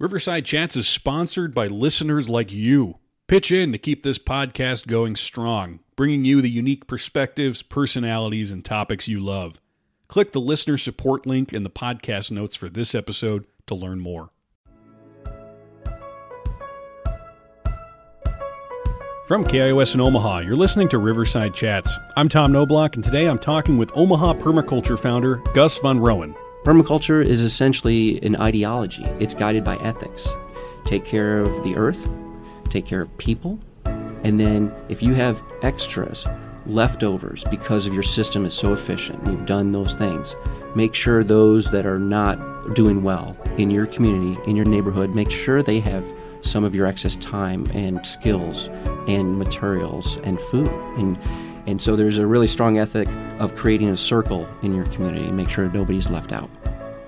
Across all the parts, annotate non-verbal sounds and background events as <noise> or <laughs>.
Riverside Chats is sponsored by listeners like you. Pitch in to keep this podcast going strong, bringing you the unique perspectives, personalities, and topics you love. Click the listener support link in the podcast notes for this episode to learn more. From KIOS in Omaha, you're listening to Riverside Chats. I'm Tom Knoblauch, and today I'm talking with Omaha permaculture founder Gus Von Roen. Permaculture is essentially an ideology. It's guided by ethics. Take care of the earth, take care of people, and then if you have extras, leftovers, because of your system is so efficient, you've done those things, make sure those that are not doing well in your community, in your neighborhood, make sure they have some of your excess time and skills and materials and food. And and so there's a really strong ethic of creating a circle in your community and make sure nobody's left out.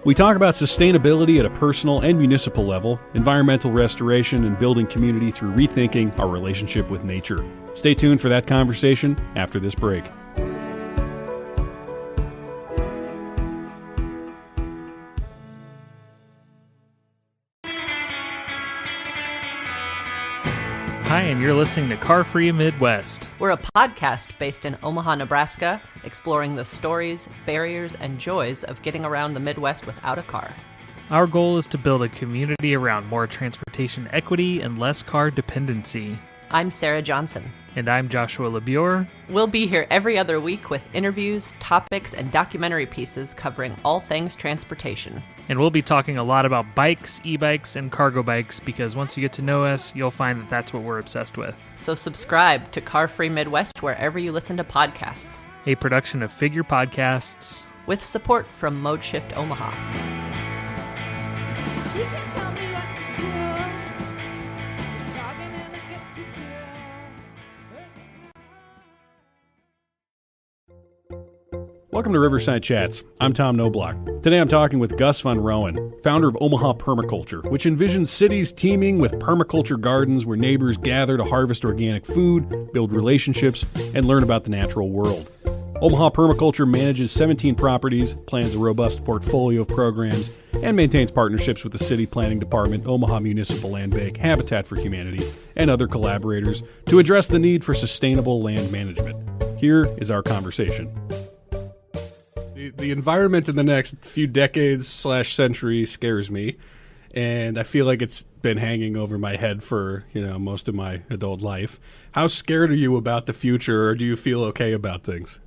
We talk about sustainability at a personal and municipal level, environmental restoration, and building community through rethinking our relationship with nature. Stay tuned for that conversation after this break. Hi, and you're listening to Car Free Midwest. We're a podcast based in Omaha, Nebraska, exploring the stories, barriers, and joys of getting around the Midwest without a car. Our goal is to build a community around more transportation equity and less car dependency. I'm Sarah Johnson. And I'm Joshua LeBure. We'll be here every other week with interviews, topics, and documentary pieces covering all things transportation. And we'll be talking a lot about bikes, e bikes, and cargo bikes because once you get to know us, you'll find that that's what we're obsessed with. So subscribe to Car Free Midwest wherever you listen to podcasts. A production of Figure Podcasts with support from Mode Shift Omaha. Welcome to Riverside Chats. I'm Tom Knoblauch. Today I'm talking with Gus Von Roen, founder of Omaha Permaculture, which envisions cities teeming with permaculture gardens where neighbors gather to harvest organic food, build relationships, and learn about the natural world. Omaha Permaculture manages 17 properties, plans a robust portfolio of programs, and maintains partnerships with the City Planning Department, Omaha Municipal Land Bank, Habitat for Humanity, and other collaborators to address the need for sustainable land management. Here is our conversation the, environment in the next few decades slash century scares me, and I feel like it's been hanging over my head for you know most of my adult life. How scared are you about the future, or do you feel okay about things?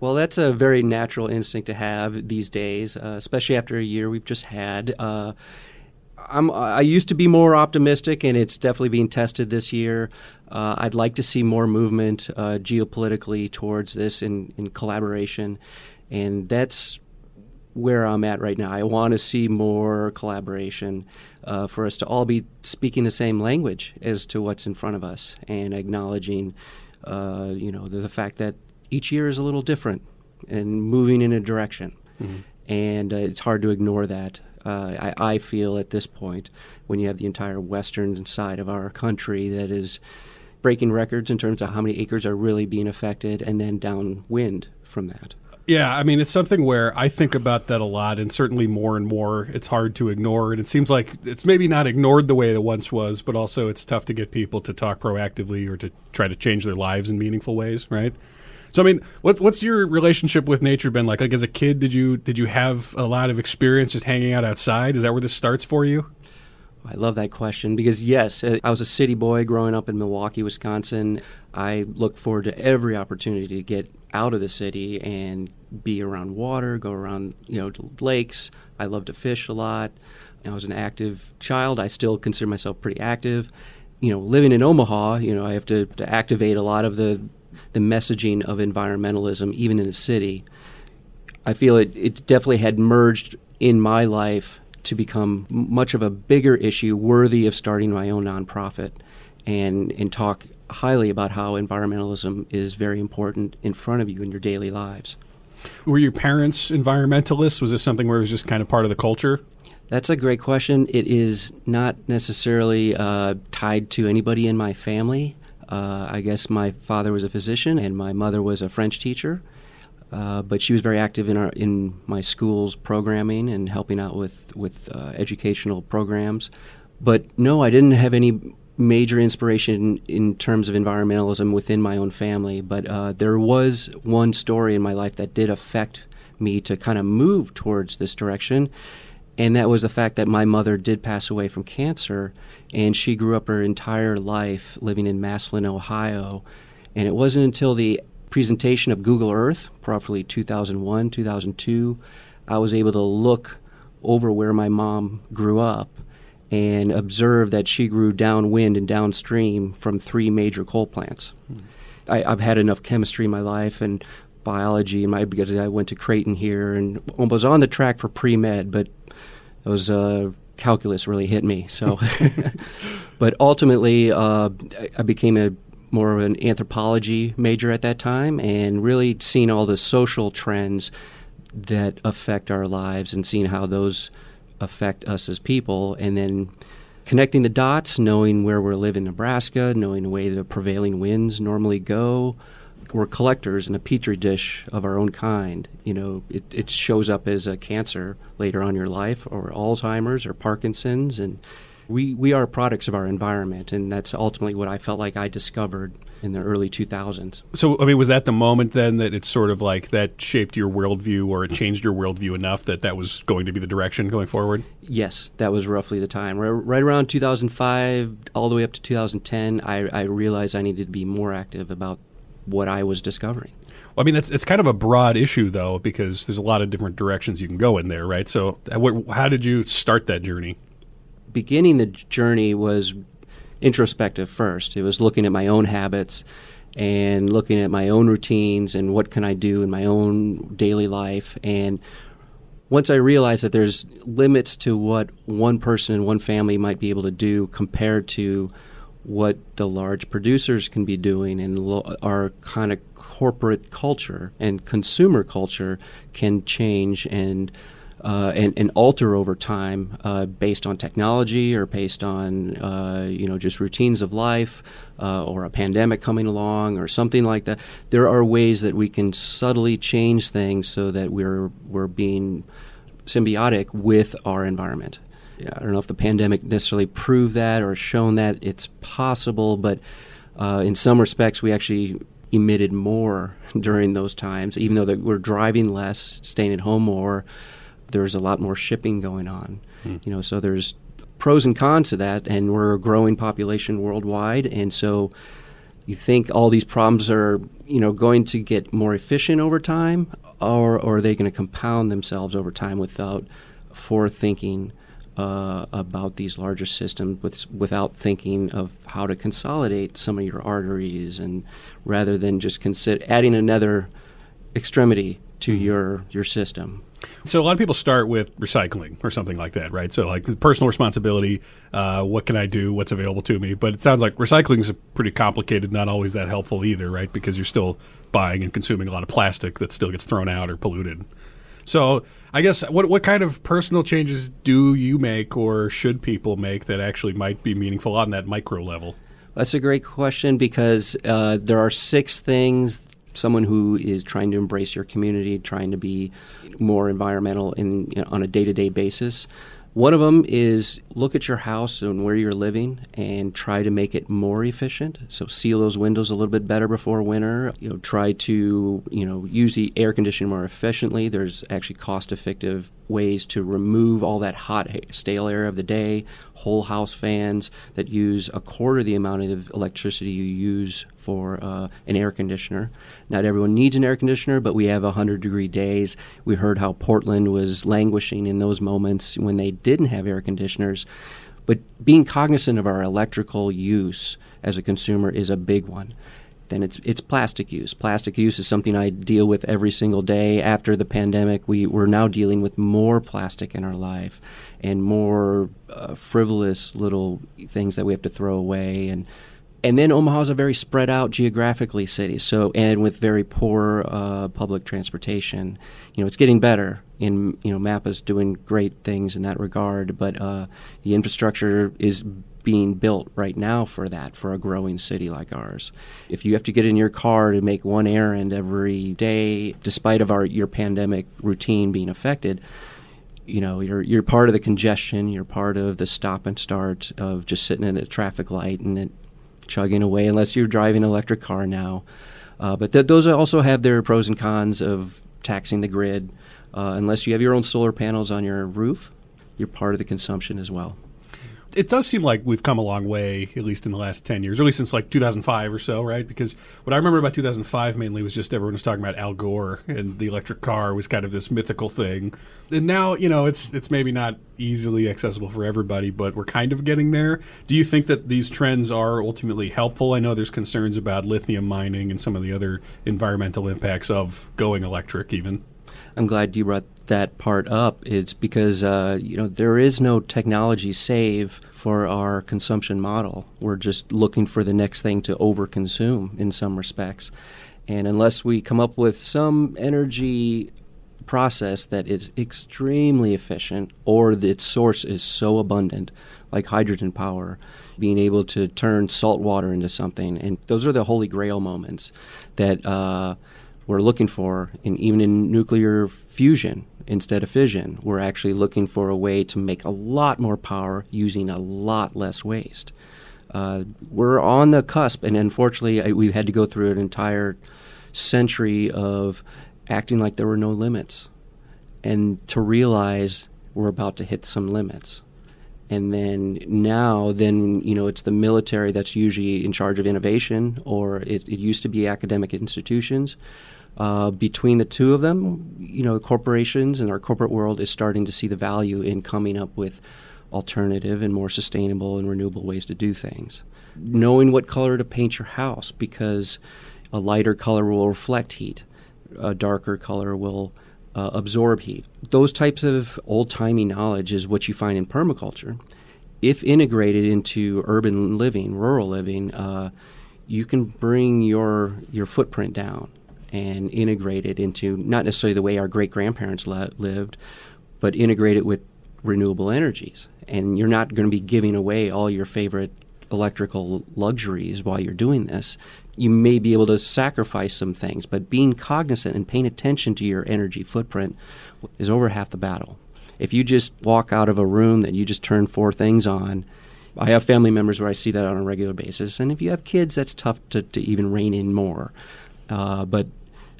Well, that's a very natural instinct to have these days, uh, especially after a year we've just had. Uh, I'm, I used to be more optimistic, and it's definitely being tested this year. Uh, I'd like to see more movement uh, geopolitically towards this in, in collaboration. And that's where I'm at right now. I want to see more collaboration uh, for us to all be speaking the same language as to what's in front of us and acknowledging, uh, you know, the, the, fact that each year is a little different and moving in a direction. Mm-hmm. And uh, it's hard to ignore that. Uh, I, I feel at this point, when you have the entire western side of our country that is breaking records in terms of how many acres are really being affected, and then downwind from that. Yeah, I mean, it's something where I think about that a lot, and certainly more and more, it's hard to ignore. And it seems like it's maybe not ignored the way it once was, but also it's tough to get people to talk proactively or to try to change their lives in meaningful ways, right? So, I mean, what, what's your relationship with nature been like? Like as a kid, did you did you have a lot of experience just hanging out outside? Is that where this starts for you? I love that question because, yes, uh, I was a city boy growing up in Milwaukee, Wisconsin. I look forward to every opportunity to get out of the city and be around water, go around, you know, lakes. I love to fish a lot. I was an active child. I still consider myself pretty active. You know, living in Omaha, you know, I have to, to activate a lot of the, the messaging of environmentalism, even in the city. I feel it, it definitely had merged in my life to become much of a bigger issue worthy of starting my own nonprofit and, and talk highly about how environmentalism is very important in front of you in your daily lives. Were your parents environmentalists? Was this something where it was just kind of part of the culture? That's a great question. It is not necessarily uh, tied to anybody in my family. Uh, I guess my father was a physician and my mother was a French teacher. Uh, but she was very active in our in my school's programming and helping out with with uh, educational programs. But no, I didn't have any major inspiration in, terms of environmentalism within my own family. But uh, there was one story in my life that did affect me to kind of move towards this direction. And that was the fact that my mother did pass away from cancer, and she grew up her entire life living in Massillon, Ohio. And it wasn't until the presentation of Google Earth, roughly 2001, 2002, I was able to look over where my mom grew up and observe that she grew downwind and downstream from three major coal plants. I, have had enough chemistry in my life and biology in my because I went to Creighton here and was on the track for pre med, but it was uh, calculus really hit me. So, <laughs> but ultimately, uh, I became a more of an anthropology major at that time, and really seeing all the social trends that affect our lives and seeing how those affect us as people, and then connecting the dots, knowing where we live in Nebraska, knowing the way the prevailing winds normally go. We're collectors in a petri dish of our own kind. You know, it, it shows up as a cancer later on in your life, or Alzheimer's, or Parkinson's, and we, we are products of our environment, and that's ultimately what I felt like I discovered in the early 2000s. So, I mean, was that the moment then that it's sort of like that shaped your worldview or it changed your worldview enough that that was going to be the direction going forward? Yes, that was roughly the time. Right around 2005, all the way up to 2010, I, I realized I needed to be more active about what I was discovering. Well, I mean, that's it's kind of a broad issue though, because there's a lot of different directions you can go in there, right? So, how did you start that journey? Beginning the journey was introspective first. It was looking at my own habits and looking at my own routines and what can I do in my own daily life. And once I realized that there's limits to what one person and one family might be able to do compared to what the large producers can be doing and our kind of corporate culture and consumer culture can change and uh, and, and, alter over time uh, based on technology or based on uh, you know just routines of life uh, or a pandemic coming along or something like that. There are ways that we can subtly change things so that we're we're being symbiotic with our environment. I don't know if the pandemic necessarily proved that or shown that it's possible, but uh, in some respects, we actually emitted more <laughs> during those times, even though we're driving less, staying at home more there's a lot more shipping going on. Hmm. You know, so there's pros and cons to that, and we're a growing population worldwide, and so you think all these problems are you know going to get more efficient over time, or, or are they going to compound themselves over time without forethinking? Uh, about these larger systems with, without thinking of how to consolidate some of your arteries and rather than just consider adding another extremity to mm-hmm. your your system. So a lot of people start with recycling or something like that, right? So like personal responsibility, uh, what can I do? What's available to me? But it sounds like recycling is pretty complicated, not always that helpful either, right? Because you're still buying and consuming a lot of plastic that still gets thrown out or polluted. So I guess what what kind of personal changes do you make or should people make that actually might be meaningful on that micro level? That's a great question because uh, there are six things someone who is trying to embrace your community, trying to be more environmental in, you know, on a day to day basis. One of them is look at your house and where you're living and try to make it more efficient. So seal those windows a little bit better before winter. You know, try to you know use the air conditioning more efficiently. There's actually cost-effective ways to remove all that hot, stale air of the day. Whole house fans that use a quarter the amount of electricity you use for uh, an air conditioner. Not everyone needs an air conditioner, but we have 100 degree days. We heard how Portland was languishing in those moments when they didn't have air conditioners. But being cognizant of our electrical use as a consumer is a big one then it's it's plastic use. Plastic use is something I deal with every single day. After the pandemic, we we're now dealing with more plastic in our life and more uh, frivolous little things that we have to throw away and and then Omaha is a very spread out geographically city, so and with very poor uh, public transportation. You know, it's getting better. In you know, MAPA's doing great things in that regard, but uh, the infrastructure is being built right now for that for a growing city like ours. If you have to get in your car to make one errand every day, despite of our your pandemic routine being affected, you know you're you're part of the congestion you're part of the stop and start of just sitting at a traffic light and it chugging away unless you're driving an electric car now. Uh, but th- those also have their pros and cons of taxing the grid uh, unless you have your own solar panels on your roof you're part of the consumption as well it does seem like we've come a long way, at least in the last 10 years, or at least since like 2005 or so, right? Because what I remember about 2005 mainly was just everyone was talking about Al Gore and the electric car was kind of this mythical thing. And now, you know, it's it's maybe not easily accessible for everybody, but we're kind of getting there. Do you think that these trends are ultimately helpful? I know there's concerns about lithium mining and some of the other environmental impacts of going electric even. I'm glad you brought that part up. It's because uh, you know there is no technology save for our consumption model. We're just looking for the next thing to overconsume in some respects, and unless we come up with some energy process that is extremely efficient or its source is so abundant, like hydrogen power, being able to turn salt water into something, and those are the holy grail moments that. Uh, we're looking for, and even in nuclear fusion instead of fission, we're actually looking for a way to make a lot more power using a lot less waste. Uh, we're on the cusp, and unfortunately, we've had to go through an entire century of acting like there were no limits, and to realize we're about to hit some limits. And then now, then you know, it's the military that's usually in charge of innovation, or it, it used to be academic institutions. Uh, between the two of them, you know, corporations and our corporate world is starting to see the value in coming up with alternative and more sustainable and renewable ways to do things. Knowing what color to paint your house because a lighter color will reflect heat, a darker color will uh, absorb heat. Those types of old timey knowledge is what you find in permaculture. If integrated into urban living, rural living, uh, you can bring your your footprint down and integrate it into not necessarily the way our great grandparents lived, but integrate it with renewable energies. And you're not going to be giving away all your favorite electrical luxuries while you're doing this. You may be able to sacrifice some things, but being cognizant and paying attention to your energy footprint is over half the battle. If you just walk out of a room that you just turn four things on, I have family members where I see that on a regular basis. And if you have kids, that's tough to, to even rein in more. Uh, but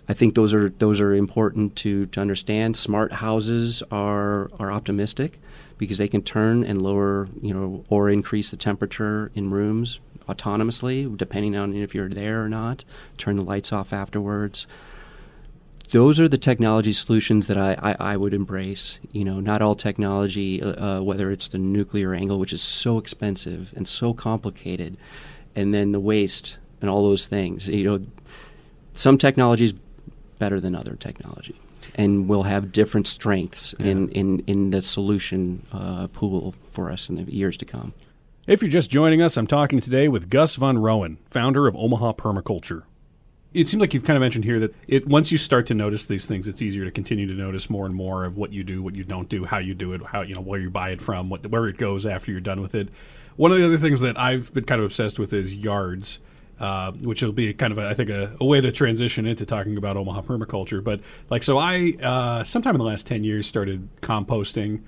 I think those are those are important to, to understand. Smart houses are are optimistic because they can turn and lower, you know, or increase the temperature in rooms autonomously, depending on if you're there or not. Turn the lights off afterwards. Those are the technology solutions that I, I, I would embrace. You know, not all technology, uh, uh whether it's the nuclear angle, which is so expensive and so complicated, and then the waste and all those things. You know, some technologies better than other technology and will have different strengths yeah. in, in, in the solution uh, pool for us in the years to come. If you're just joining us, I'm talking today with Gus Von Roen, founder of Omaha Permaculture. It seems like you've kind of mentioned here that it, once you start to notice these things, it's easier to continue to notice more and more of what you do, what you don't do, how you do it, how you know where you buy it from, what, where it goes after you're done with it. One of the other things that I've been kind of obsessed with is yards. Uh, which will be kind of, a, I think, a, a, way to transition into talking about Omaha permaculture. But like, so I, uh, sometime in the last 10 years, started composting,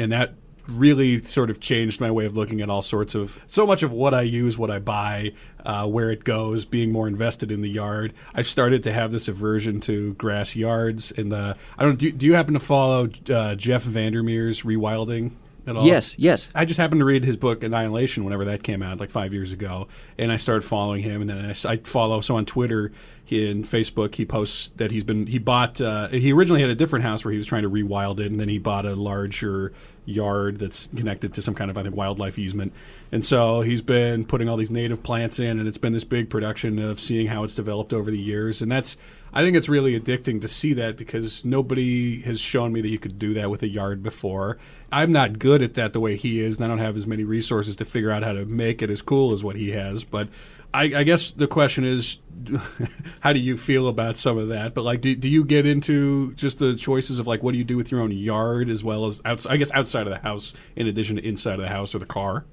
and that really sort of changed my way of looking at all sorts of so much of what I use, what I buy, uh, where it goes, being more invested in the yard. I've started to have this aversion to grass yards. And the I don't do, do you happen to follow uh, Jeff VanderMeer's rewilding? At all? Yes, yes. I just happened to read his book Annihilation whenever that came out, like five years ago, and I started following him. And then I, I follow so on Twitter, he, in Facebook, he posts that he's been he bought. Uh, he originally had a different house where he was trying to rewild it, and then he bought a larger yard that's connected to some kind of I think wildlife easement. And so he's been putting all these native plants in, and it's been this big production of seeing how it's developed over the years. And that's I think it's really addicting to see that because nobody has shown me that you could do that with a yard before. I'm not good at that the way he is, and I don't have as many resources to figure out how to make it as cool as what he has. But I, I guess the question is, <laughs> how do you feel about some of that? But like, do, do you get into just the choices of like, what do you do with your own yard as well as outside? I guess outside of the house, in addition to inside of the house or the car.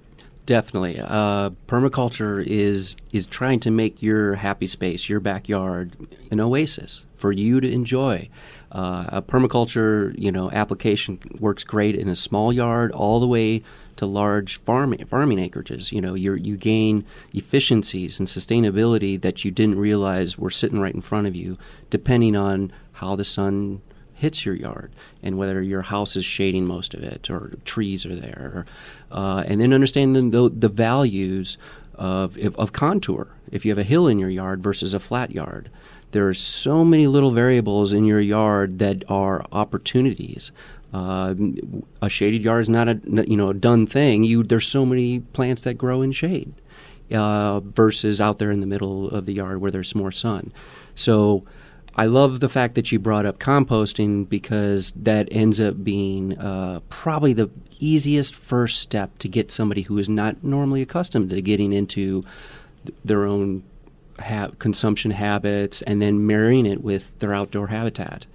Definitely, uh, permaculture is is trying to make your happy space, your backyard, an oasis for you to enjoy. Uh, a permaculture, you know, application works great in a small yard, all the way to large farming farming acreages. You know, you you gain efficiencies and sustainability that you didn't realize were sitting right in front of you, depending on how the sun hits your yard and whether your house is shading most of it or trees are there, uh, and then understanding the, the values of, of contour. If you have a hill in your yard versus a flat yard, there are so many little variables in your yard that are opportunities. Uh, a shaded yard is not a you know a done thing. You there's so many plants that grow in shade uh, versus out there in the middle of the yard where there's more sun. So I love the fact that you brought up composting because that ends up being uh, probably the easiest first step to get somebody who is not normally accustomed to getting into th- their own ha- consumption habits and then marrying it with their outdoor habitat.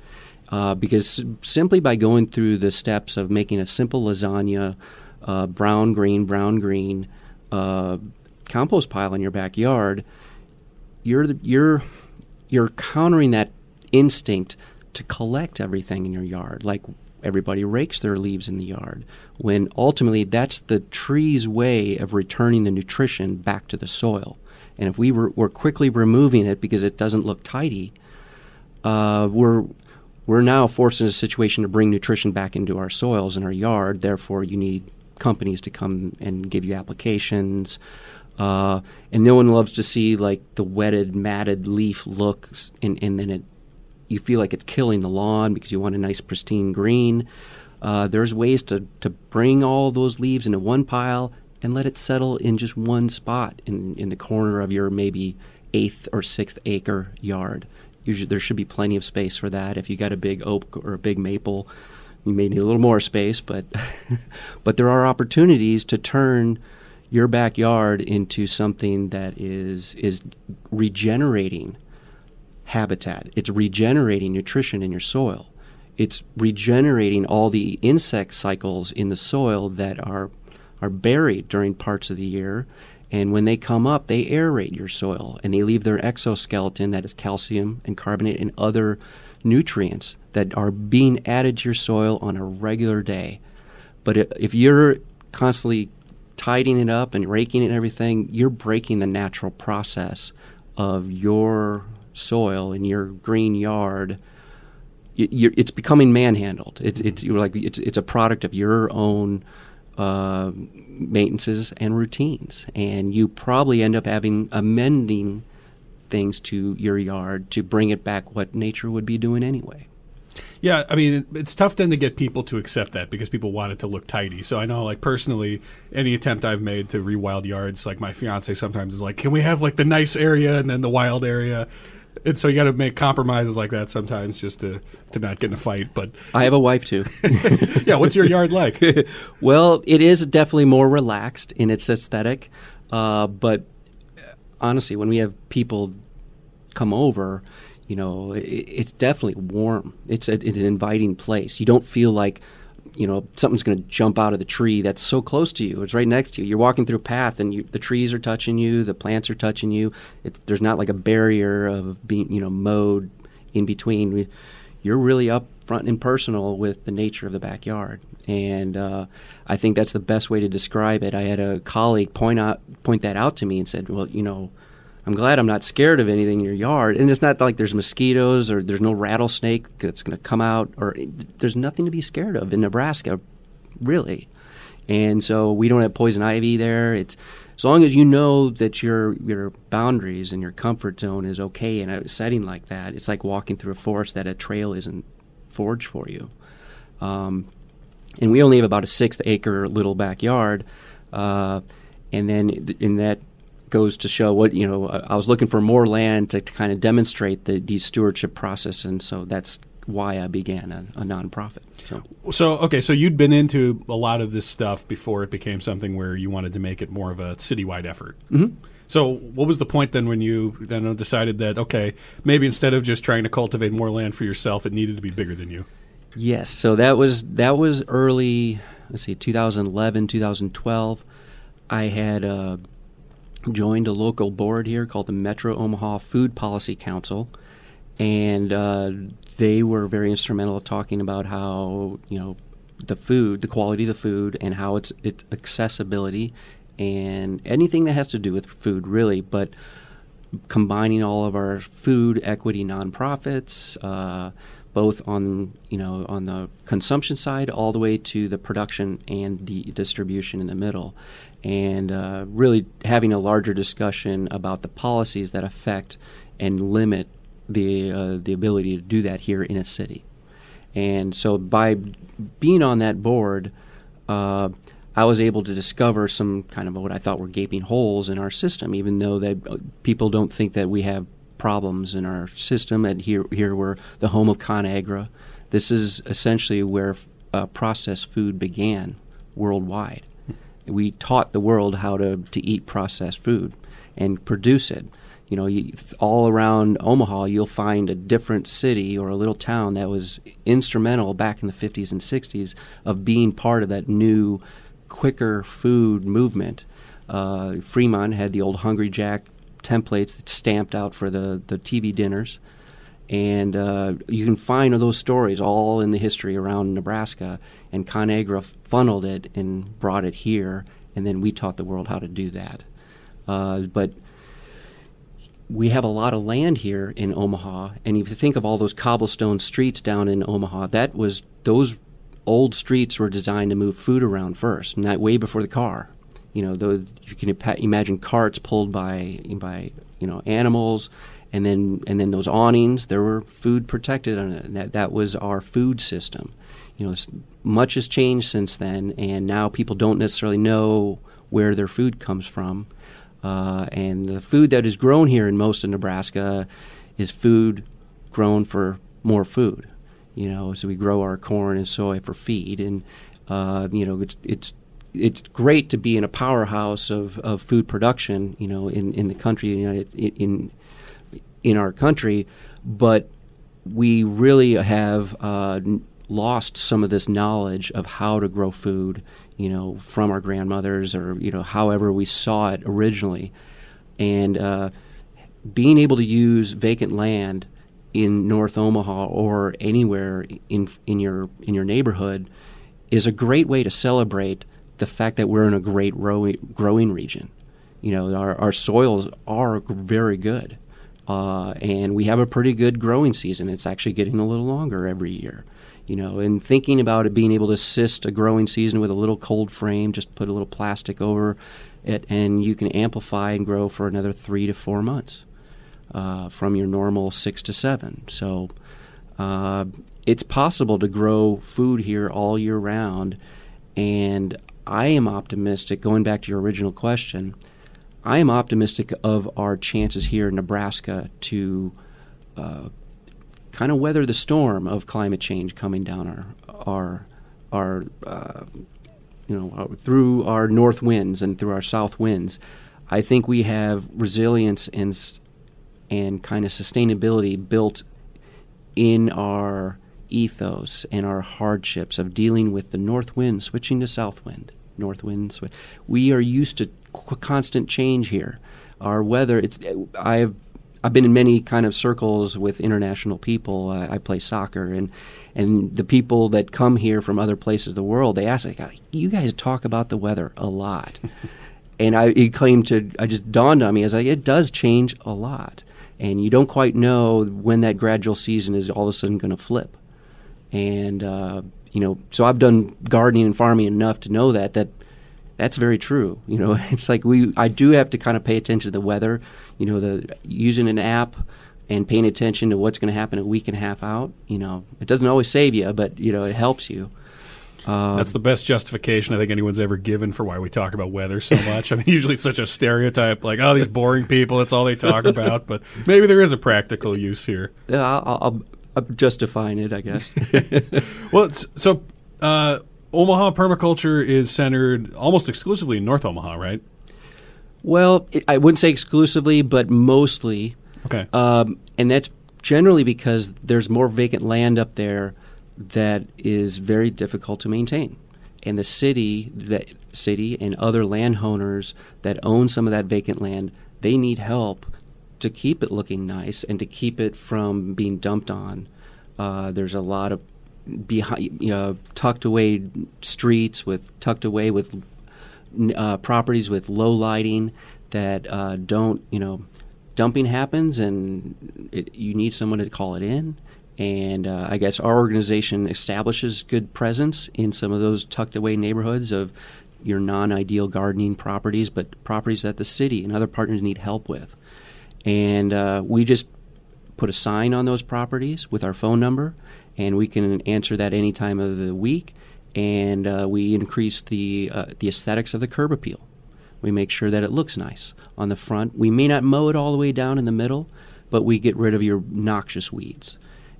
Uh, because simply by going through the steps of making a simple lasagna, uh, brown, green, brown, green, uh, compost pile in your backyard, you're you're you're countering that instinct to collect everything in your yard, like everybody rakes their leaves in the yard. When ultimately that's the tree's way of returning the nutrition back to the soil. And if we were, were quickly removing it because it doesn't look tidy, uh, we're we're now forced in a situation to bring nutrition back into our soils and our yard. Therefore, you need companies to come and give you applications. Uh, and no one loves to see like the wetted, matted leaf looks, and, and then it you feel like it's killing the lawn because you want a nice pristine green. Uh, there's ways to, to bring all those leaves into one pile and let it settle in just one spot in, in the corner of your maybe eighth or sixth acre yard. Usually there should be plenty of space for that. If you got a big oak or a big maple, you may need a little more space, but <laughs> but there are opportunities to turn your backyard into something that is is regenerating habitat. It's regenerating nutrition in your soil. It's regenerating all the insect cycles in the soil that are are buried during parts of the year. And when they come up, they aerate your soil and they leave their exoskeleton that is calcium and carbonate and other nutrients that are being added to your soil on a regular day. But if you're constantly tidying it up and raking it and everything, you're breaking the natural process of your soil in your green yard, it's becoming manhandled. It's it's you're like it's it's a product of your own uh, maintenances and routines, and you probably end up having amending things to your yard to bring it back what nature would be doing anyway. Yeah, I mean, it's tough then to get people to accept that because people want it to look tidy. So I know, like personally, any attempt I've made to rewild yards, like my fiance sometimes is like, "Can we have like the nice area and then the wild area?" And so you got to make compromises like that sometimes just to, to not get in a fight. But I have a wife too. <laughs> yeah, what's your yard like? <laughs> well, it is definitely more relaxed in its aesthetic, uh, but honestly, when we have people come over, you know, it, it's definitely warm. It's, a, it's an inviting place. You don't feel like you know something's going to jump out of the tree that's so close to you. It's right next to you. You're walking through a path, and you, the trees are touching you, the plants are touching you. It's, there's not like a barrier of being you know mowed in between. You're really up front and personal with the nature of the backyard, and uh, I think that's the best way to describe it. I had a colleague point out point that out to me and said, "Well, you know." I'm glad I'm not scared of anything in your yard. And it's not like there's mosquitoes or there's no rattlesnake that's going to come out, or there's nothing to be scared of in Nebraska, really. And so we don't have poison ivy there. It's as long as you know that your your boundaries and your comfort zone is okay in a setting like that. It's like walking through a forest that a trail isn't forged for you. Um, and we only have about a sixth acre little backyard, uh, and then in that goes to show what you know. I was looking for more land to, to kind of demonstrate the, the stewardship process, and so that's why I began a, a nonprofit. So. so, okay, so you'd been into a lot of this stuff before it became something where you wanted to make it more of a citywide effort. Mm-hmm. So, what was the point then when you then decided that okay, maybe instead of just trying to cultivate more land for yourself, it needed to be bigger than you? Yes. So that was that was early. Let's see, 2011, 2012. I had uh, joined a local board here called the Metro Omaha Food Policy Council. and uh, they were very instrumental of talking about how you know the food, the quality of the food, and how it's its accessibility, and anything that has to do with food, really. But combining all of our food equity nonprofits, uh, both on you know on the consumption side, all the way to the production and the distribution in the middle, and uh, really having a larger discussion about the policies that affect and limit the uh, the ability to do that here in a city. And so by being on that board, uh, I was able to discover some kind of what I thought were gaping holes in our system, even though that uh, people don't think that we have problems in our system. And here, here we're the home of ConAgra. This is essentially where uh, processed food began worldwide. We taught the world how to, to eat processed food and produce it you know, you, all around Omaha, you'll find a different city or a little town that was instrumental back in the 50s and 60s of being part of that new, quicker food movement. Uh, Fremont had the old Hungry Jack templates that stamped out for the, the TV dinners. And uh, you can find those stories all in the history around Nebraska. And ConAgra funneled it and brought it here, and then we taught the world how to do that. Uh, but we have a lot of land here in Omaha, and if you think of all those cobblestone streets down in Omaha, that was those old streets were designed to move food around first, not way before the car. You know, those, you can imagine carts pulled by by you know animals, and then and then those awnings. There were food protected on it. That that was our food system. You know, much has changed since then, and now people don't necessarily know where their food comes from. Uh, and the food that is grown here in most of Nebraska is food grown for more food. You know, so we grow our corn and soy for feed, and uh, you know, it's it's it's great to be in a powerhouse of, of food production. You know, in, in the country, in in our country, but we really have uh, lost some of this knowledge of how to grow food you know, from our grandmothers or, you know, however we saw it originally. And uh, being able to use vacant land in North Omaha or anywhere in, in, your, in your neighborhood is a great way to celebrate the fact that we're in a great growing, region. You know, our, our soils are very good. Uh, and we have a pretty good growing season. It's actually getting a little longer every year you know, and thinking about it being able to assist a growing season with a little cold frame, just put a little plastic over it, and you can amplify and grow for another three to four months uh, from your normal six to seven. So uh, it's possible to grow food here all year round, and I am optimistic. Going back to your original question, I am optimistic of our chances here in Nebraska to uh, kind of weather the storm of climate change coming down our our our uh, you know through our north winds and through our south winds. I think we have resilience and and kind of sustainability built in our ethos and our hardships of dealing with the north wind switching to south wind north wind sw- we are used to constant change here our weather it's i've I've been in many kind of circles with international people. Uh, I play soccer, and and the people that come here from other places of the world, they ask, like, "You guys talk about the weather a lot," <laughs> and I it claimed to. I just dawned on me as like it does change a lot, and you don't quite know when that gradual season is all of a sudden going to flip, and uh, you know. So I've done gardening and farming enough to know that that that's very true. <laughs> You know, it's like we I do have to kind of pay attention to the weather. You know, the using an app and paying attention to what's going to happen a week and a half out. You know, it doesn't always save you, but you know, it helps you. Uh, That's the best justification I think anyone's ever given for why we talk about weather so <laughs> much. I mean, usually it's such a stereotype, like, oh, these boring people, that's all they talk <laughs> about. But maybe there is a practical use here. Yeah, I'll, I'll, I'm justifying it, I guess. <laughs> well, so uh, Omaha permaculture is centered almost exclusively in North Omaha, right? Well, it, I wouldn't say exclusively, but mostly. Okay. Um, and that's generally because there's more vacant land up there that is very difficult to maintain. And the city, that city and other landowners that own some of that vacant land, they need help to keep it looking nice and to keep it from being dumped on. Uh, there's a lot of behind, you know, tucked away streets with tucked away with uh, properties with low lighting that uh, don't, you know, dumping happens and it, you need someone to call it in. And uh, I guess our organization establishes good presence in some of those tucked away neighborhoods of your non ideal gardening properties, but properties that the city and other partners need help with. And uh, we just put a sign on those properties with our phone number, and we can answer that any time of the week. And uh, we increase the uh, the aesthetics of the curb appeal. We make sure that it looks nice on the front. We may not mow it all the way down in the middle, but we get rid of your noxious weeds.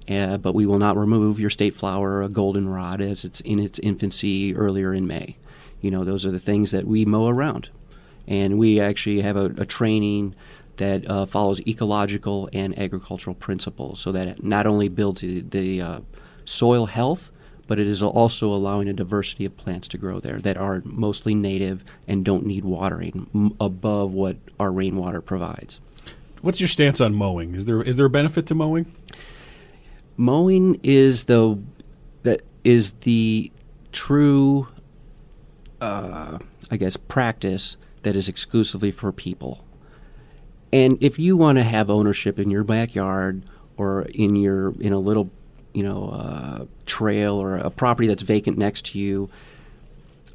Uh, but we will not remove your state flower or goldenrod as it's in its infancy earlier in May. You know, those are the things that we mow around. And we actually have a, a training that uh, follows ecological and agricultural principles so that it not only builds the, the uh, soil health, but it is also allowing a diversity of plants to grow there that are mostly native and don't need watering m- above what our rainwater provides. What's your stance on mowing? Is there is there a benefit to mowing? Mowing is the that is the true uh, I guess, practice that is exclusively for people. And if you want to have ownership in your backyard or in your in a little, you know, uh, trail or a property that's vacant next to you,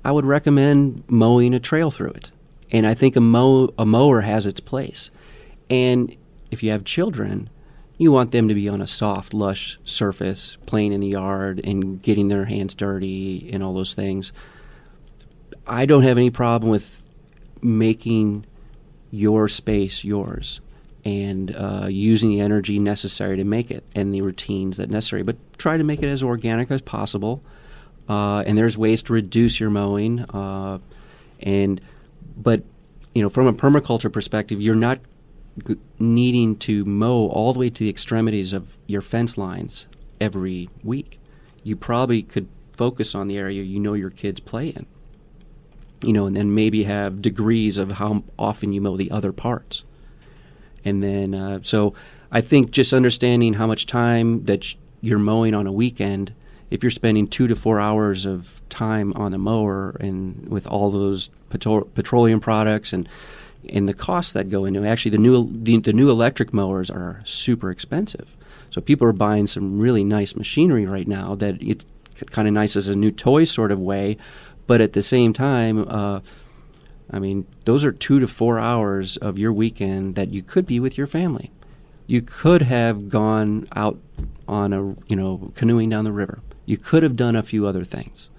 I would recommend mowing a trail through it. And I think a mow a mower has its place. And if you have children, you want them to be on a soft, lush surface, playing in the yard and getting their hands dirty and all those things. I don't have any problem with making your space yours and uh, using the energy necessary to make it and the routines that necessary. But try to make it as organic as possible. Uh, and there's ways to reduce your mowing. Uh, and but you know, from a permaculture perspective, you're not g- needing to mow all the way to the extremities of your fence lines every week. You probably could focus on the area you know your kids play in you know, and then maybe have degrees of how often you mow the other parts. And then, uh, so I think just understanding how much time that you're mowing on a weekend, if you're spending two to four hours of time on a mower and with all those petro- petroleum products and and the costs that go into it, actually the new the, the new electric mowers are super expensive. So people are buying some really nice machinery right now that it's kind of nice as a new toy sort of way but at the same time, uh, I mean, those are two to four hours of your weekend that you could be with your family. You could have gone out on a, you know, canoeing down the river. You could have done a few other things.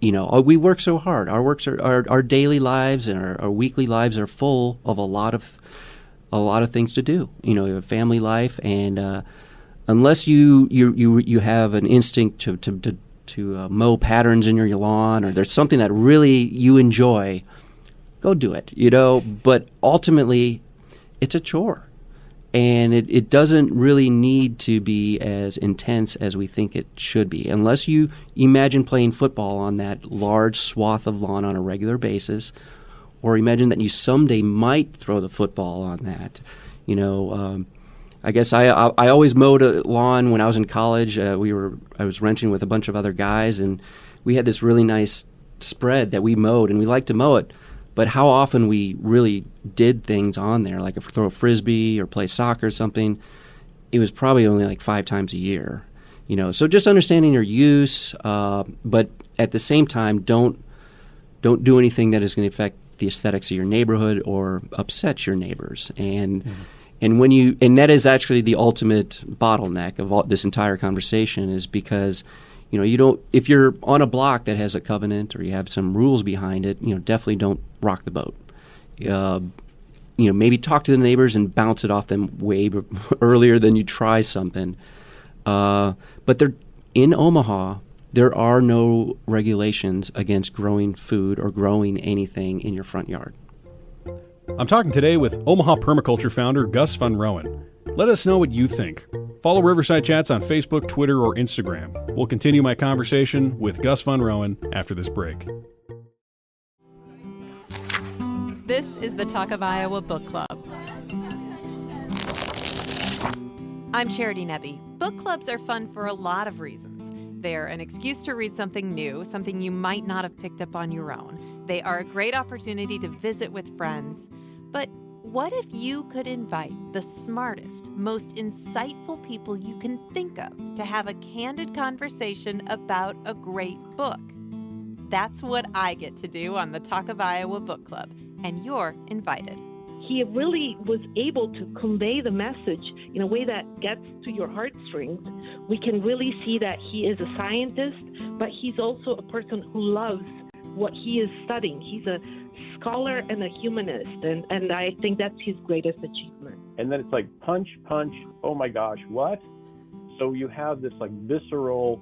You know, uh, we work so hard. Our works are our, our daily lives and our, our weekly lives are full of a lot of a lot of things to do. You know, family life, and uh, unless you, you you you have an instinct to, to, to to uh, mow patterns in your lawn or there's something that really you enjoy, go do it, you know. But ultimately, it's a chore. And it, it doesn't really need to be as intense as we think it should be. Unless you imagine playing football on that large swath of lawn on a regular basis, or imagine that you someday might throw the football on that. You know, um, I guess I, I, I always mowed a lawn when I was in college. Uh, we were I was renting with a bunch of other guys, and we had this really nice spread that we mowed, and we liked to mow it. But how often we really did things on there, like throw a frisbee or play soccer or something, it was probably only like five times a year. You know, so just understanding your use, uh, but at the same time, don't don't do anything that is going to affect the aesthetics of your neighborhood or upset your neighbors. And mm-hmm and when you and that is actually the ultimate bottleneck of all, this entire conversation is because you know you don't if you're on a block that has a covenant or you have some rules behind it you know definitely don't rock the boat. Uh, you know maybe talk to the neighbors and bounce it off them way <laughs> earlier than you try something. Uh, but they're in omaha there are no regulations against growing food or growing anything in your front yard I'm talking today with Omaha Permaculture founder Gus Von Roen. Let us know what you think. Follow Riverside Chats on Facebook, Twitter, or Instagram. We'll continue my conversation with Gus Von Roen after this break. This is the Talk of Iowa Book Club. I'm Charity Nebbe. Book clubs are fun for a lot of reasons. They're an excuse to read something new, something you might not have picked up on your own. They are a great opportunity to visit with friends. But what if you could invite the smartest, most insightful people you can think of to have a candid conversation about a great book? That's what I get to do on the Talk of Iowa Book Club, and you're invited. He really was able to convey the message in a way that gets to your heartstrings. We can really see that he is a scientist, but he's also a person who loves what he is studying. He's a scholar and a humanist, and, and I think that's his greatest achievement. And then it's like punch, punch, oh my gosh, what? So you have this like visceral,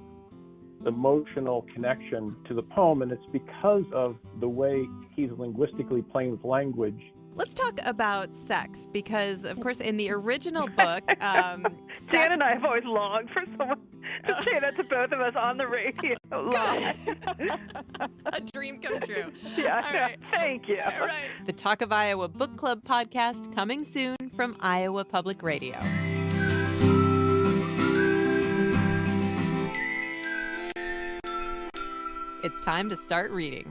emotional connection to the poem, and it's because of the way he's linguistically playing with language Let's talk about sex because, of course, in the original <laughs> book, um, <laughs> Dan and I have always longed for someone to <laughs> say that to both of us on the radio. a dream come true. Yeah, All right. thank you. All right. The Talk of Iowa Book Club podcast coming soon from Iowa Public Radio. It's time to start reading.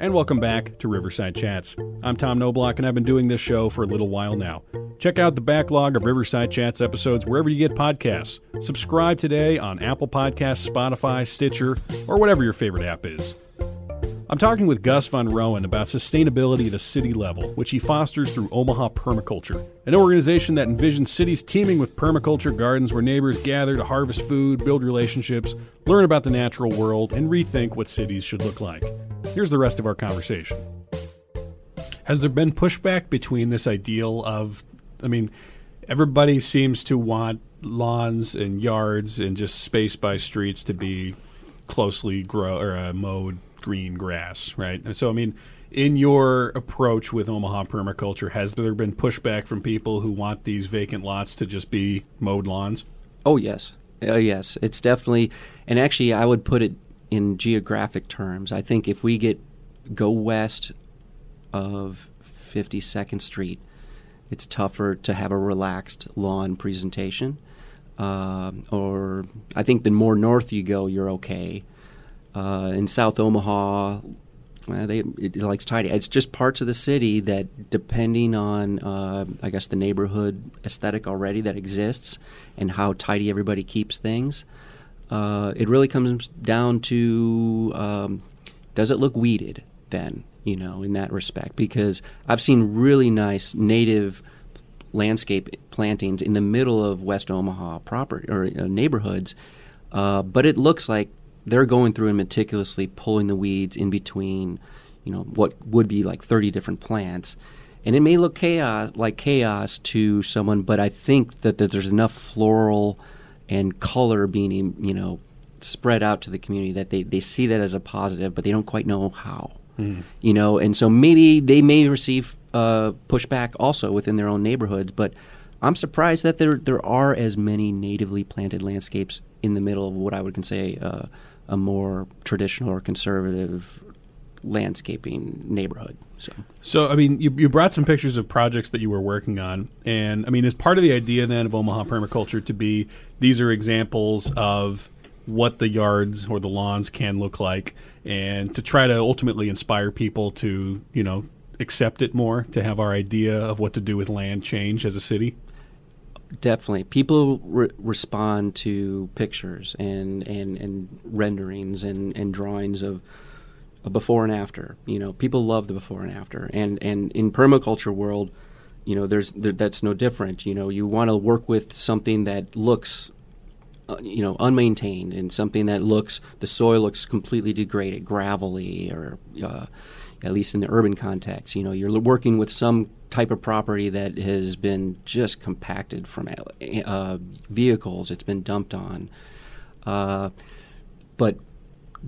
And welcome back to Riverside Chats. I'm Tom Knoblauch, and I've been doing this show for a little while now. Check out the backlog of Riverside Chats episodes wherever you get podcasts. Subscribe today on Apple Podcasts, Spotify, Stitcher, or whatever your favorite app is. I'm talking with Gus Von Roen about sustainability at a city level, which he fosters through Omaha Permaculture, an organization that envisions cities teeming with permaculture gardens where neighbors gather to harvest food, build relationships, learn about the natural world, and rethink what cities should look like. Here's the rest of our conversation. Has there been pushback between this ideal of, I mean, everybody seems to want lawns and yards and just space by streets to be closely grow or uh, mowed green grass, right? So, I mean, in your approach with Omaha permaculture, has there been pushback from people who want these vacant lots to just be mowed lawns? Oh yes, uh, yes, it's definitely, and actually, I would put it in geographic terms, I think if we get go west of 52nd Street, it's tougher to have a relaxed lawn presentation. Uh, or I think the more north you go, you're okay. Uh, in South Omaha, well, they it, it likes tidy. It's just parts of the city that, depending on, uh, I guess, the neighborhood aesthetic already that exists and how tidy everybody keeps things, uh, it really comes down to um, does it look weeded then, you know, in that respect? Because I've seen really nice native landscape plantings in the middle of West Omaha property or uh, neighborhoods, uh, but it looks like they're going through and meticulously pulling the weeds in between, you know, what would be like 30 different plants. And it may look chaos like chaos to someone, but I think that, that there's enough floral and color being you know spread out to the community that they, they see that as a positive but they don't quite know how mm. you know and so maybe they may receive uh, pushback also within their own neighborhoods but I'm surprised that there there are as many natively planted landscapes in the middle of what I would consider uh, a more traditional or conservative landscaping neighborhood. So, so I mean, you, you brought some pictures of projects that you were working on, and I mean, is part of the idea then of Omaha permaculture to be these are examples of what the yards or the lawns can look like, and to try to ultimately inspire people to you know accept it more, to have our idea of what to do with land change as a city. Definitely, people re- respond to pictures and, and, and renderings and, and drawings of a before and after. You know, people love the before and after, and and in permaculture world, you know, there's there, that's no different. You know, you want to work with something that looks. Uh, you know, unmaintained and something that looks the soil looks completely degraded, gravelly, or uh, at least in the urban context. You know, you're working with some type of property that has been just compacted from uh, vehicles. It's been dumped on, uh, but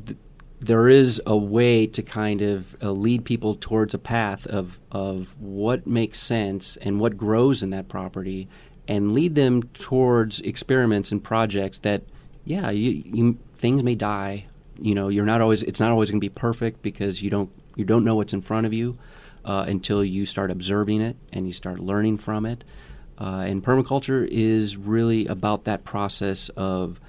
th- there is a way to kind of uh, lead people towards a path of, of what makes sense and what grows in that property and lead them towards experiments and projects that yeah you, you, things may die you know you're not always it's not always going to be perfect because you don't you don't know what's in front of you uh, until you start observing it and you start learning from it. Uh, and permaculture is really about that process of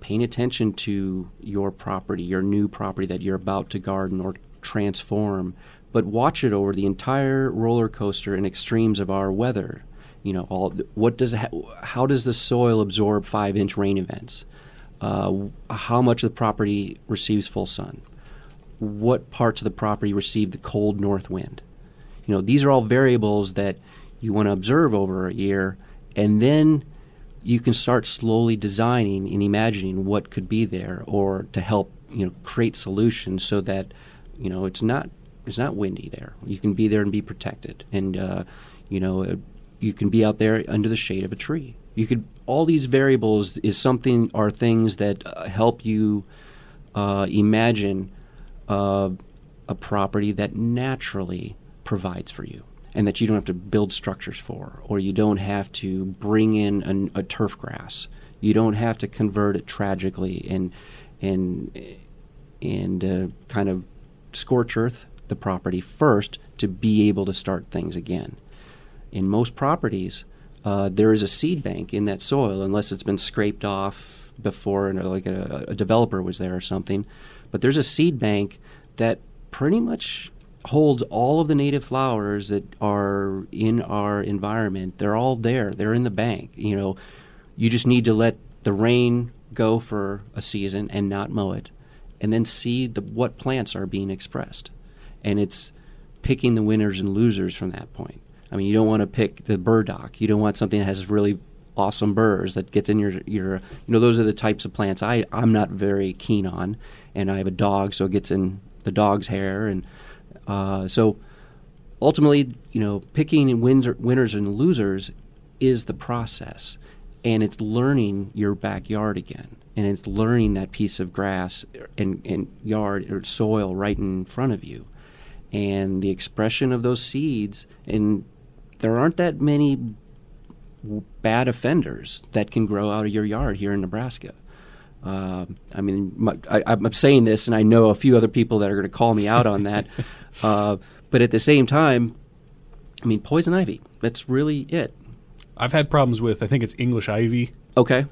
paying attention to your property, your new property that you're about to garden or transform, but watch it over the entire roller coaster and extremes of our weather. You know, all what does how does the soil absorb five inch rain events? Uh, how much of the property receives full sun? What parts of the property receive the cold north wind? You know, these are all variables that you want to observe over a year, and then you can start slowly designing and imagining what could be there, or to help you know create solutions so that you know it's not it's not windy there. You can be there and be protected, and uh, you know you can be out there under the shade of a tree. You could all these variables is something are things that uh, help you uh, imagine uh, a property that naturally provides for you and that you don't have to build structures for or you don't have to bring in an, a turf grass you don't have to convert it tragically and and and uh, kind of scorch earth the property first to be able to start things again in most properties uh, there is a seed bank in that soil, unless it's been scraped off before, and like a, a developer was there or something. But there's a seed bank that pretty much holds all of the native flowers that are in our environment. They're all there. They're in the bank. You know, you just need to let the rain go for a season and not mow it, and then see the, what plants are being expressed. And it's picking the winners and losers from that point. I mean, you don't want to pick the burdock. You don't want something that has really awesome burrs that gets in your your. You know, those are the types of plants I I'm not very keen on, and I have a dog, so it gets in the dog's hair, and uh, so ultimately, you know, picking wins, winners and losers is the process, and it's learning your backyard again, and it's learning that piece of grass and, and yard or soil right in front of you, and the expression of those seeds and there aren't that many bad offenders that can grow out of your yard here in Nebraska. Uh, I mean, my, I, am saying this, and I know a few other people that are going to call me out on <laughs> that. uh, but at the same time, I mean, poison ivy. That's really it. I've had problems with. I think it's English ivy. Okay.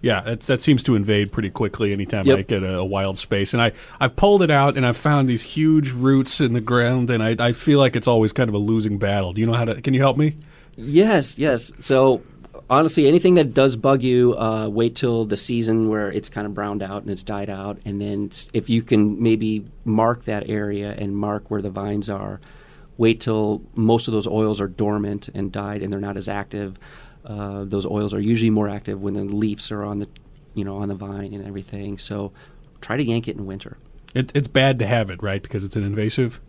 Yeah, that seems to invade pretty quickly anytime yep. I get a, a, wild space. And I, I've pulled it out and I've found these huge roots in the ground, and I, I feel like it's always kind of a losing battle. Do you know how to? Can you help me? Yes, yes. So honestly, anything that does bug you, uh, wait till the season where it's kind of browned out and it's died out, and then if you can maybe mark that area and mark where the vines are. Wait till most of those oils are dormant and died and they're not as active. Uh, those oils are usually more active when the leaves are on the, you know, on the vine and everything. So try to yank it in winter. It, it's bad to have it, right? Because it's an invasive.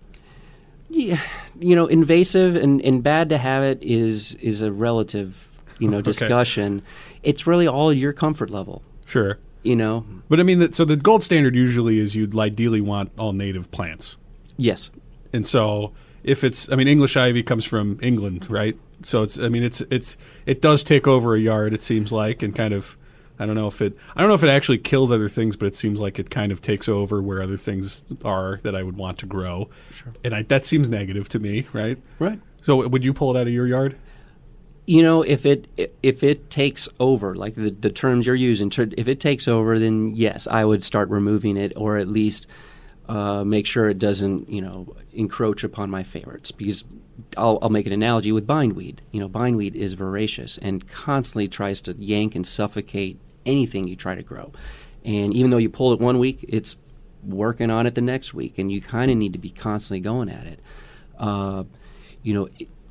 Yeah, you know, invasive and, and bad to have it is is a relative, you know, <laughs> okay. discussion. It's really all your comfort level. Sure. You know, but I mean, so the gold standard usually is you'd ideally want all native plants. Yes. And so if it's, I mean, English ivy comes from England, right? so it's I mean it's it's it does take over a yard it seems like and kind of I don't know if it I don't know if it actually kills other things but it seems like it kind of takes over where other things are that I would want to grow. Sure. And I, that seems negative to me, right? Right. So would you pull it out of your yard? You know, if it if it takes over, like the, the terms you're using, if it takes over, then yes, I would start removing it, or at least uh, make sure it doesn't, you know, encroach upon my favorites. Because I'll, I'll, make an analogy with bindweed. You know, bindweed is voracious and constantly tries to yank and suffocate anything you try to grow. And even though you pull it one week, it's working on it the next week, and you kind of need to be constantly going at it. Uh, you know,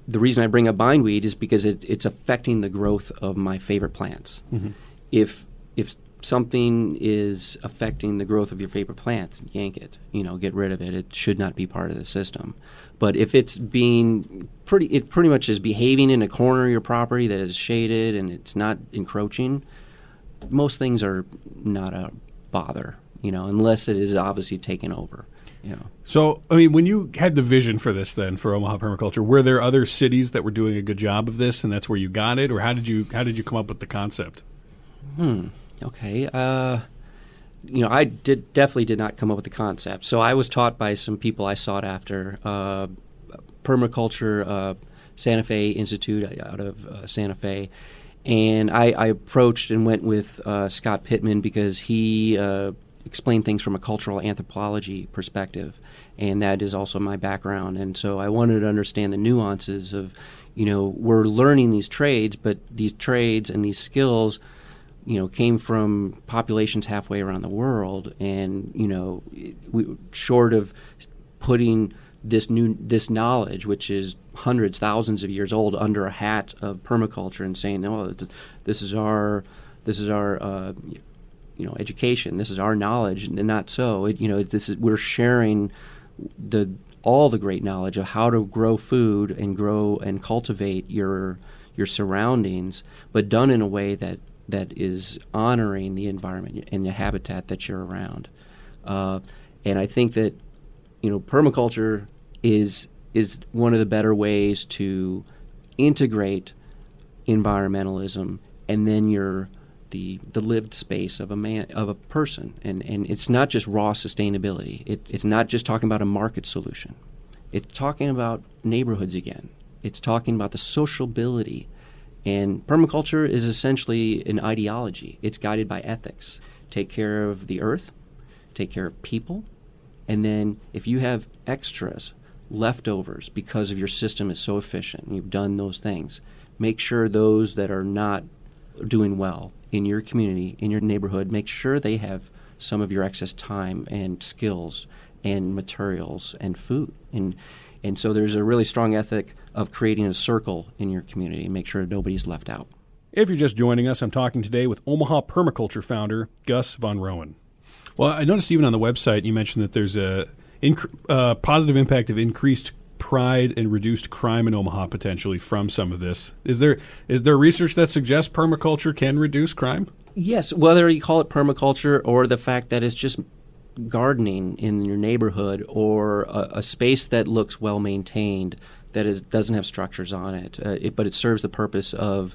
the reason I bring up bindweed is because it, it's affecting the growth of my favorite plants. Mm-hmm. If if something is affecting the growth of your favorite plants, yank it. You know, get rid of it. It should not be part of the system. But if it's being pretty, it pretty much is behaving in a corner of your property that is shaded and it's not encroaching. Most things are not a bother. You know, unless it is obviously taken over. You know. So, I mean, when you had the vision for this, then for Omaha permaculture, were there other cities that were doing a good job of this, and that's where you got it, or how did you how did you come up with the concept? Hmm. Okay. Uh, you know, I did definitely did not come up with the concept. So I was taught by some people I sought after. Uh, permaculture uh, Santa Fe Institute out of uh, Santa Fe. And I, I, approached and went with uh, Scott Pittman because he explained things from a cultural anthropology perspective, and that is also my background. And so I wanted to understand the nuances of, you know, we're learning these trades, but these trades and these skills – you know, came from populations halfway around the world, and you know, we, short of putting this new this knowledge, which is hundreds, thousands of years old, under a hat of permaculture, and saying, "Oh, this is our this is our uh, you know education, this is our knowledge," and not so. It, you know, this is we're sharing the all the great knowledge of how to grow food and grow and cultivate your your surroundings, but done in a way that that is honoring the environment and the habitat that you're around. Uh, and I think that you know permaculture is is one of the better ways to integrate environmentalism and then your the the lived space of a man of a person. And and it's not just raw sustainability. It, it's not just talking about a market solution. It's talking about neighborhoods again. It's talking about the sociability. And permaculture is essentially an ideology. It's guided by ethics. Take care of the earth, take care of people, and then if you have extras, leftovers, because of your system is so efficient and you've done those things, make sure those that are not doing well in your community, in your neighborhood, make sure they have some of your excess time and skills and materials and food. And and so there's a really strong ethic of creating a circle in your community and make sure nobody's left out. If you're just joining us, I'm talking today with Omaha Permaculture founder Gus Von Roen. Well, I noticed even on the website you mentioned that there's a inc- uh, positive impact of increased pride and reduced crime in Omaha potentially from some of this. Is there is there research that suggests permaculture can reduce crime? Yes, whether you call it permaculture or the fact that it's just gardening in your neighborhood or a, a space that looks well maintained that is, doesn't have structures on it, uh, it, but it serves the purpose of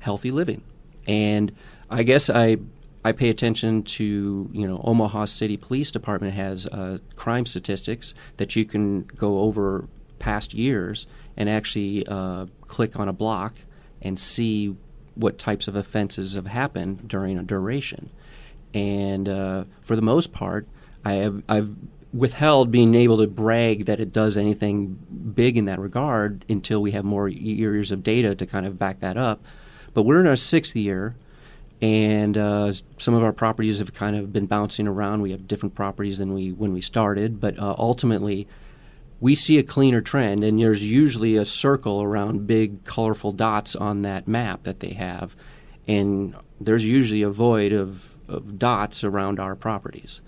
healthy living. And I guess I I pay attention to you know Omaha City Police Department has uh, crime statistics that you can go over past years and actually uh, click on a block and see what types of offenses have happened during a duration and uh, for the most part, I have I've withheld being able to brag that it does anything big in that regard until we have more years of data to kind of back that up. But we're in our sixth year, and uh, some of our properties have kind of been bouncing around. We have different properties than we when we started, but uh, ultimately. We see a cleaner trend, and there's usually a circle around big, colorful dots on that map that they have, and there's usually a void of of dots around our properties,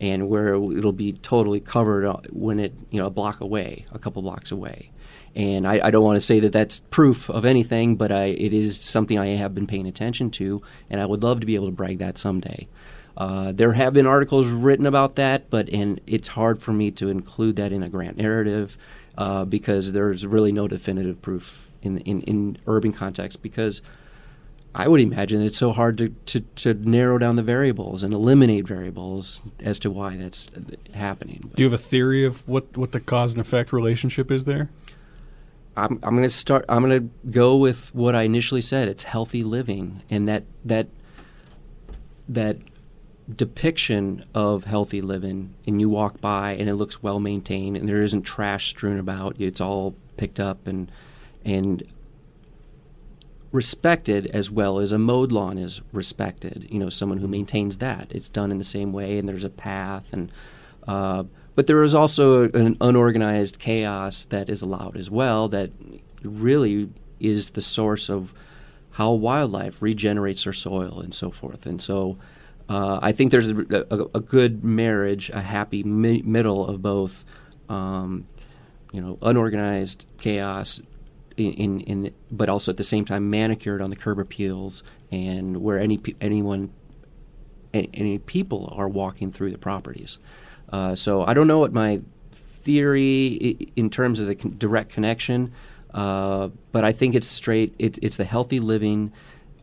and where it'll be totally covered uh, when it you know a block away, a couple blocks away. And I, I don't want to say that that's proof of anything, but I, it is something I have been paying attention to, and I would love to be able to brag that someday. Uh, there have been articles written about that, but and it's hard for me to include that in a grant narrative uh, because there's really no definitive proof in, in, in urban context because I would imagine it's so hard to, to, to, narrow down the variables and eliminate variables as to why that's happening. But Do you have a theory of what, what the cause and effect relationship is there? I'm, I'm going to start. I'm going to go with what I initially said. It's healthy living, and that that that depiction of healthy living, and you walk by and it looks well maintained, and there isn't trash strewn about. It's all picked up and and respected as well as a mowed lawn is respected. You know, someone who maintains that. It's done in the same way, and there's a path. And uh, but there is also an unorganized chaos that is allowed as well. That really is the source of how wildlife regenerates their soil and so forth. And so. Uh, I think there's a, a, a, good marriage, a happy mi- middle of both, um, you know, unorganized chaos in, in but also at the same time manicured on the curb appeals and where any anyone any, any people are walking through the properties. Uh, so I don't know what my theory in terms of the direct connection, uh, but I think it's straight. It, it's the healthy living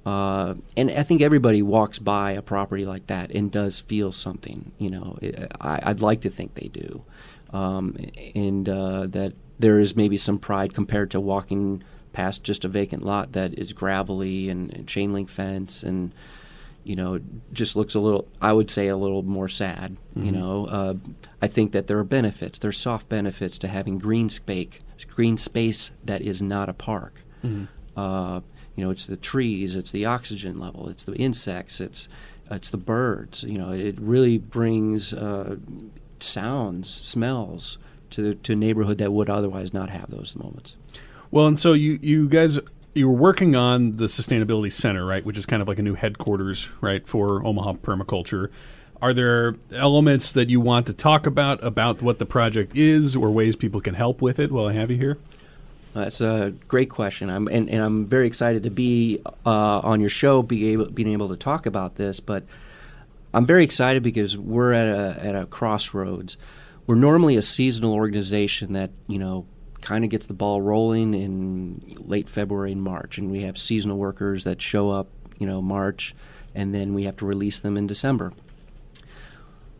Uh, and I think everybody walks by a property like that and does feel something. You know, I, I'd like to think they do, um, and uh, that there is maybe some pride compared to walking past just a vacant lot that is gravelly and, and chain link fence and you know just looks a little i would say a little more sad mm-hmm. you know uh, i think that there are benefits there's soft benefits to having green space green space that is not a park mm-hmm. uh, you know it's the trees it's the oxygen level it's the insects it's it's the birds you know it really brings uh, sounds smells to to a neighborhood that would otherwise not have those moments well, and so you you guys you were working on the sustainability center, right, which is kind of like a new headquarters, right, for Omaha permaculture. Are there elements that you want to talk about about what the project is, or ways people can help with it? While I have you here. That's a great question. I'm and, and I'm very excited to be uh, on your show, be able being able to talk about this. But I'm very excited because we're at a at a crossroads. We're normally a seasonal organization that you know kind of gets the ball rolling in late February and March, and we have seasonal workers that show up, you know, March, and then we have to release them in December.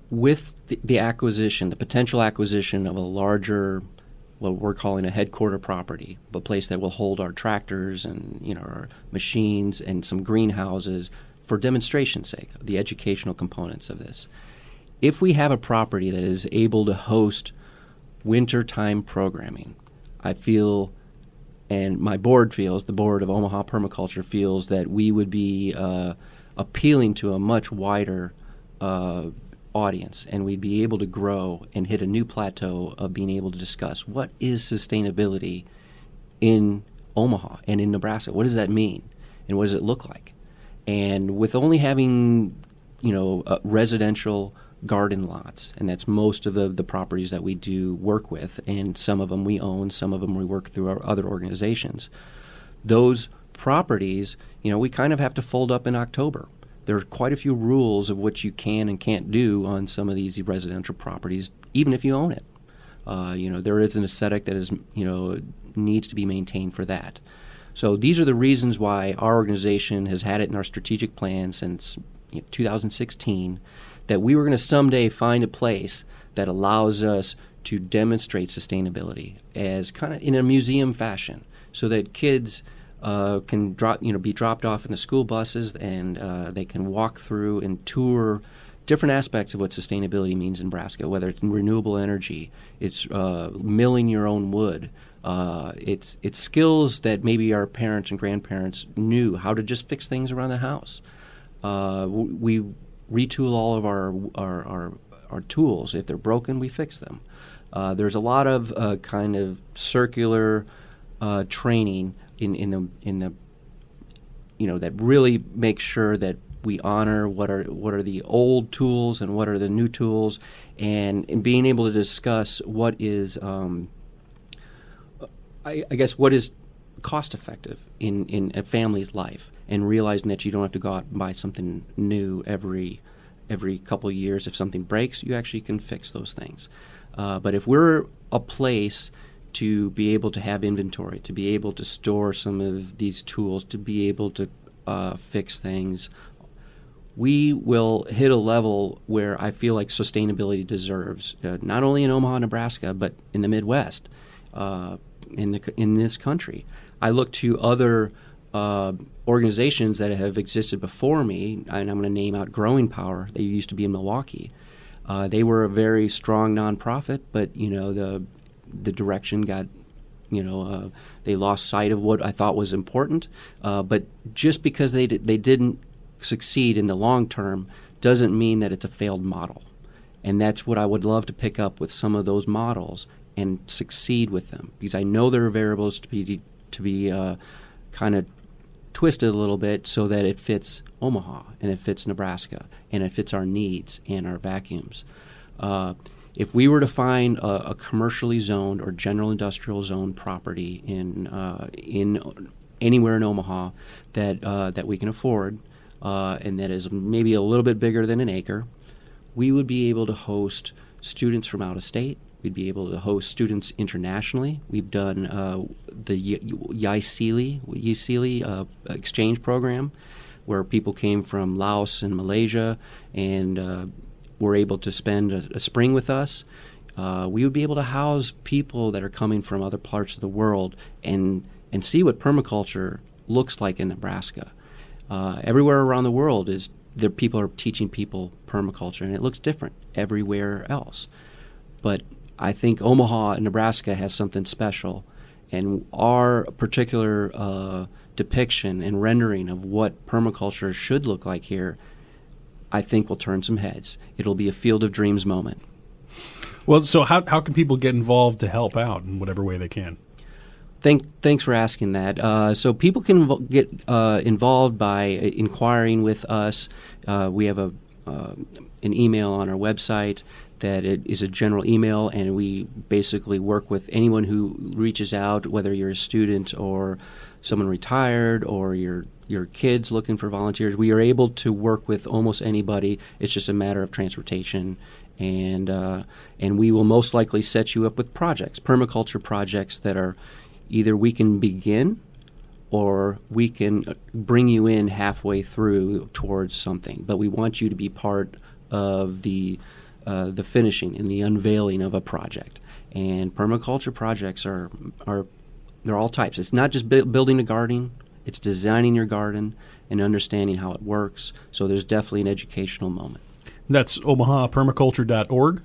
With the, the acquisition, the potential acquisition of a larger, what we're calling a headquarter property, a place that will hold our tractors and you know our machines and some greenhouses for demonstration's sake, the educational components of this. If we have a property that is able to host wintertime programming, I feel, and my board feels, the board of Omaha Permaculture feels that we would be uh, appealing to a much wider uh, audience, and we'd be able to grow and hit a new plateau of being able to discuss what is sustainability in Omaha and in Nebraska. What does that mean, and what does it look like? And with only having, you know, residential garden lots, and that's most of the, the properties that we do work with, and some of them we own, some of them we work through our other organizations. Those properties, you know, we kind of have to fold up in October. There are quite a few rules of what you can and can't do on some of these residential properties, even if you own it. Uh, you know, there is an aesthetic that is, you know, needs to be maintained for that. So these are the reasons why our organization has had it in our strategic plan since you know, 2016 that we were going to someday find a place that allows us to demonstrate sustainability as kind of in a museum fashion so that kids uh, can drop, you know, be dropped off in the school buses and uh, they can walk through and tour different aspects of what sustainability means in Nebraska, whether it's renewable energy, it's uh, milling your own wood, uh, it's it's skills that maybe our parents and grandparents knew how to just fix things around the house. Uh, we retool all of our, our, our, our tools. If they're broken, we fix them. Uh, there's a lot of uh, kind of circular uh, training in, in the in the you know that really makes sure that we honor what are what are the old tools and what are the new tools, and, and being able to discuss what is um, I, I guess what is cost effective in, in a family's life and realizing that you don't have to go out and buy something new every every couple years. If something breaks, you actually can fix those things. Uh, but if we're a place to be able to have inventory, to be able to store some of these tools, to be able to uh, fix things, we will hit a level where I feel like sustainability deserves, uh, not only in Omaha, Nebraska, but in the Midwest, uh, in the in this country. I look to other uh, organizations that have existed before me, and I'm going to name out Growing Power. They used to be in Milwaukee. Uh, they were a very strong nonprofit, but you know the the direction got you know uh, they lost sight of what I thought was important. Uh, but just because they they didn't succeed in the long term doesn't mean that it's a failed model. And that's what I would love to pick up with some of those models and succeed with them because I know there are variables to be to be uh, kind of twisted a little bit so that it fits Omaha and it fits Nebraska and it fits our needs and our vacuums. Uh, if we were to find a, a, commercially zoned or general industrial zone property in uh, in anywhere in Omaha that uh, that we can afford uh, and that is maybe a little bit bigger than an acre, we would be able to host students from out of state. We'd be able to host students internationally. We've done uh, the YSEALI uh, exchange program, where people came from Laos and Malaysia and uh, were able to spend a, a spring with us. Uh, we would be able to house people that are coming from other parts of the world and and see what permaculture looks like in Nebraska. Uh, everywhere around the world is there people are teaching people permaculture, and it looks different everywhere else. But I think Omaha, Nebraska, has something special, and our particular uh, depiction and rendering of what permaculture should look like here, I think will turn some heads. It'll be a field of dreams moment. Well, so how how can people get involved to help out in whatever way they can? Thank, thanks for asking that. Uh, so people can get uh, involved by inquiring with us. Uh, we have a uh, an email on our website that it is a general email, and we basically work with anyone who reaches out, whether you're a student or someone retired or your your kids looking for volunteers. We are able to work with almost anybody. It's just a matter of transportation and uh, and we will most likely set you up with projects, permaculture projects that are either we can begin or we can bring you in halfway through towards something. But we want you to be part of the uh, the finishing and the unveiling of a project. And permaculture projects are are they're all types. It's not just bu- building a garden; it's designing your garden and understanding how it works. So there's definitely an educational moment. That's omahapermaculture.org.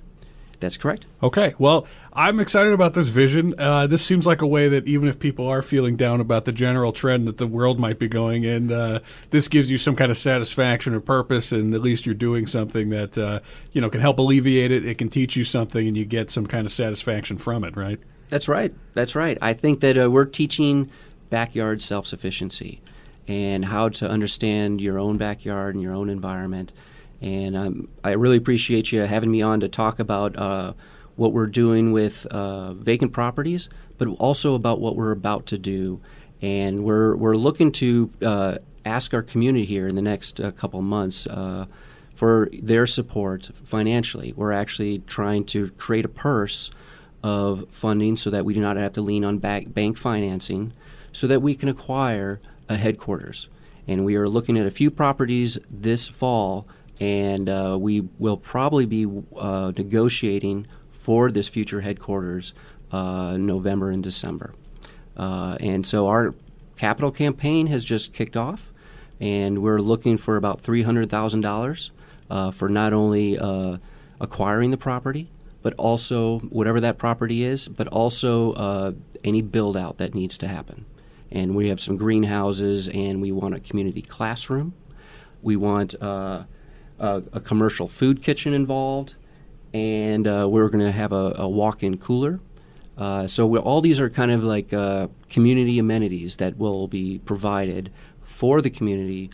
That's correct. Okay. Well, I'm excited about this vision. Uh, this seems like a way that even if people are feeling down about the general trend that the world might be going in, uh, this gives you some kind of satisfaction or purpose, and at least you're doing something that uh, you know can help alleviate it. It can teach you something, and you get some kind of satisfaction from it, right? That's right. That's right. I think that uh, we're teaching backyard self sufficiency and how to understand your own backyard and your own environment and um, I really appreciate you having me on to talk about uh, what we're doing with uh, vacant properties, but also about what we're about to do. And we're, we're looking to uh, ask our community here in the next uh, couple months uh, for their support financially. We're actually trying to create a purse of funding so that we do not have to lean on bank, bank financing so that we can acquire a headquarters. And we are looking at a few properties this fall and uh, we will probably be uh, negotiating for this future headquarters uh, November and December. Uh, and so our capital campaign has just kicked off, and we're looking for about $300,000 uh, for not only uh, acquiring the property, but also whatever that property is, but also any build out that needs to happen. And we have some greenhouses, and we want a community classroom. We want a, commercial food kitchen involved, and uh, we're going to have a, a, walk-in cooler. Uh, so all these are kind of like uh, community amenities that will be provided for the community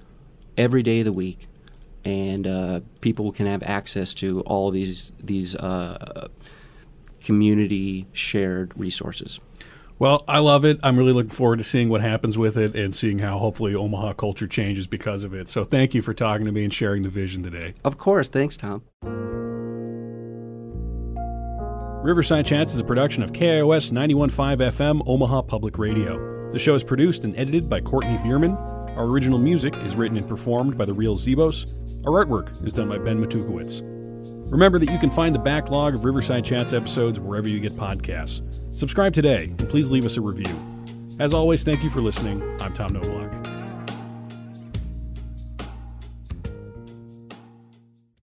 every day of the week, and uh, people can have access to all these these uh, community shared resources. Well, I love it. I'm really looking forward to seeing what happens with it and seeing how hopefully Omaha culture changes because of it. So thank you for talking to me and sharing the vision today. Of course. Thanks, Tom. Riverside Chats is a production of KIOS 91.5 FM Omaha Public Radio. The show is produced and edited by Courtney Bierman. Our original music is written and performed by the Real Zebos. Our artwork is done by Ben Matukowitz. Remember that you can find the backlog of Riverside Chats episodes wherever you get podcasts. Subscribe today and please leave us a review. As always, thank you for listening. I'm Tom Knoblauch.